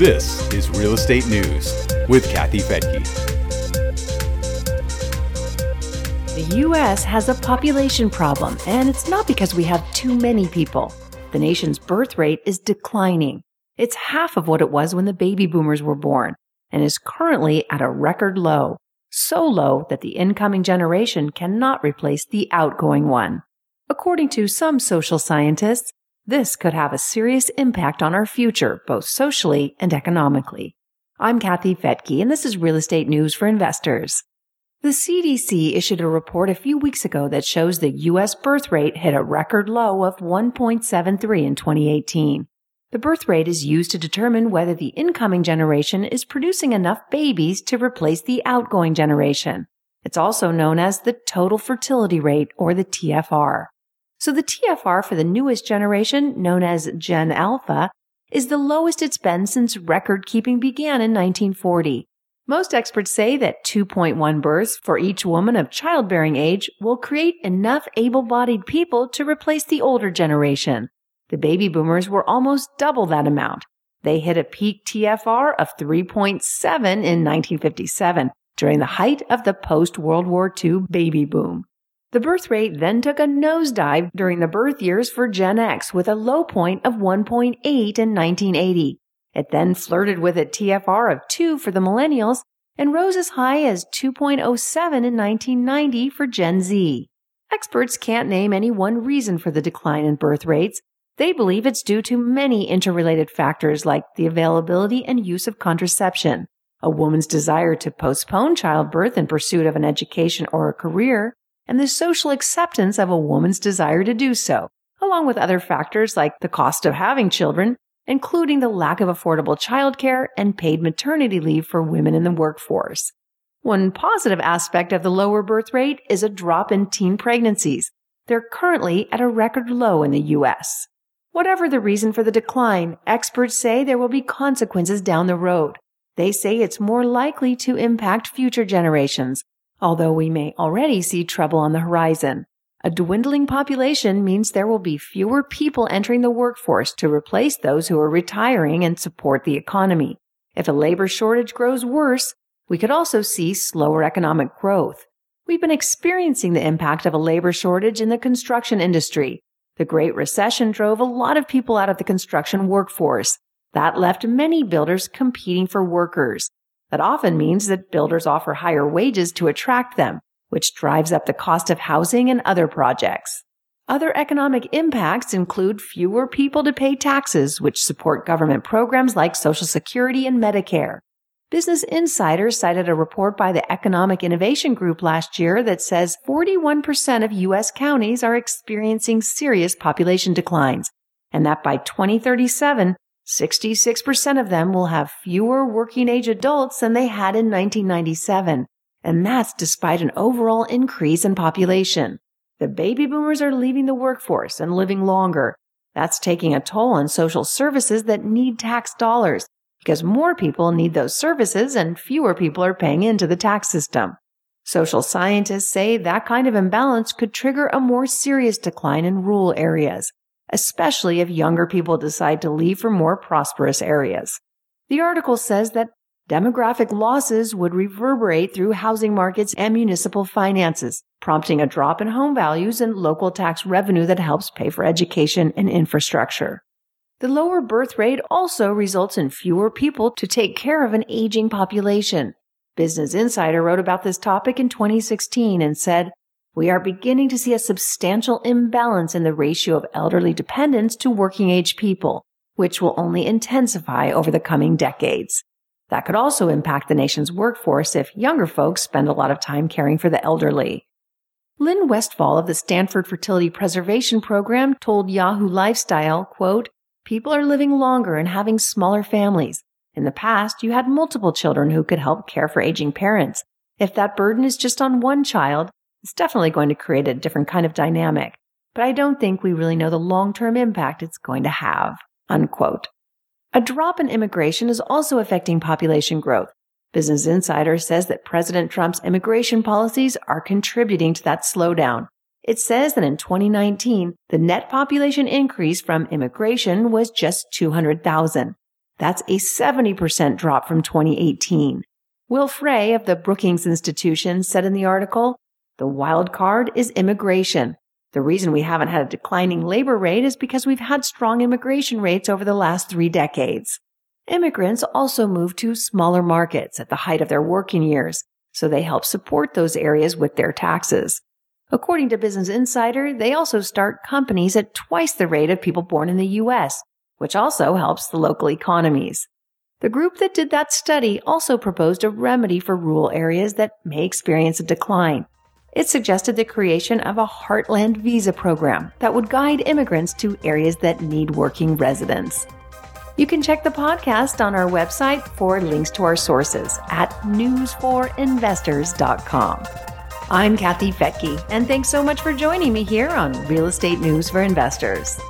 This is Real Estate News with Kathy Fettke. The U.S. has a population problem, and it's not because we have too many people. The nation's birth rate is declining. It's half of what it was when the baby boomers were born, and is currently at a record low. So low that the incoming generation cannot replace the outgoing one. According to some social scientists, this could have a serious impact on our future, both socially and economically. I'm Kathy Fettke, and this is Real Estate News for Investors. The CDC issued a report a few weeks ago that shows the U.S. birth rate hit a record low of 1.73 in 2018. The birth rate is used to determine whether the incoming generation is producing enough babies to replace the outgoing generation. It's also known as the total fertility rate or the TFR. So the TFR for the newest generation, known as Gen Alpha, is the lowest it's been since record keeping began in 1940. Most experts say that 2.1 births for each woman of childbearing age will create enough able-bodied people to replace the older generation. The baby boomers were almost double that amount. They hit a peak TFR of 3.7 in 1957 during the height of the post-World War II baby boom. The birth rate then took a nosedive during the birth years for Gen X with a low point of 1.8 in 1980. It then flirted with a TFR of 2 for the millennials and rose as high as 2.07 in 1990 for Gen Z. Experts can't name any one reason for the decline in birth rates. They believe it's due to many interrelated factors like the availability and use of contraception, a woman's desire to postpone childbirth in pursuit of an education or a career, and the social acceptance of a woman's desire to do so, along with other factors like the cost of having children, including the lack of affordable childcare and paid maternity leave for women in the workforce. One positive aspect of the lower birth rate is a drop in teen pregnancies. They're currently at a record low in the U.S. Whatever the reason for the decline, experts say there will be consequences down the road. They say it's more likely to impact future generations, although we may already see trouble on the horizon. A dwindling population means there will be fewer people entering the workforce to replace those who are retiring and support the economy. If a labor shortage grows worse, we could also see slower economic growth. We've been experiencing the impact of a labor shortage in the construction industry. The Great Recession drove a lot of people out of the construction workforce. That left many builders competing for workers. That often means that builders offer higher wages to attract them, which drives up the cost of housing and other projects. Other economic impacts include fewer people to pay taxes, which support government programs like Social Security and Medicare. Business Insider cited a report by the Economic Innovation Group last year that says 41% of U.S. counties are experiencing serious population declines, and that by 2037, 66% of them will have fewer working age adults than they had in 1997. And that's despite an overall increase in population. The baby boomers are leaving the workforce and living longer. That's taking a toll on social services that need tax dollars because more people need those services and fewer people are paying into the tax system. Social scientists say that kind of imbalance could trigger a more serious decline in rural areas especially if younger people decide to leave for more prosperous areas. The article says that demographic losses would reverberate through housing markets and municipal finances, prompting a drop in home values and local tax revenue that helps pay for education and infrastructure. The lower birth rate also results in fewer people to take care of an aging population. Business Insider wrote about this topic in 2016 and said, we are beginning to see a substantial imbalance in the ratio of elderly dependents to working age people, which will only intensify over the coming decades. That could also impact the nation's workforce if younger folks spend a lot of time caring for the elderly. Lynn Westphal of the Stanford Fertility Preservation Program told Yahoo Lifestyle, quote, People are living longer and having smaller families. In the past, you had multiple children who could help care for aging parents. If that burden is just on one child, it's definitely going to create a different kind of dynamic, but I don't think we really know the long-term impact it's going to have. Unquote. A drop in immigration is also affecting population growth. Business Insider says that President Trump's immigration policies are contributing to that slowdown. It says that in 2019, the net population increase from immigration was just 200,000. That's a 70% drop from 2018. Will Frey of the Brookings Institution said in the article, the wild card is immigration. The reason we haven't had a declining labor rate is because we've had strong immigration rates over the last three decades. Immigrants also move to smaller markets at the height of their working years, so they help support those areas with their taxes. According to Business Insider, they also start companies at twice the rate of people born in the U.S., which also helps the local economies. The group that did that study also proposed a remedy for rural areas that may experience a decline. It suggested the creation of a Heartland visa program that would guide immigrants to areas that need working residents. You can check the podcast on our website for links to our sources at newsforinvestors.com. I'm Kathy Fettke, and thanks so much for joining me here on Real Estate News for Investors.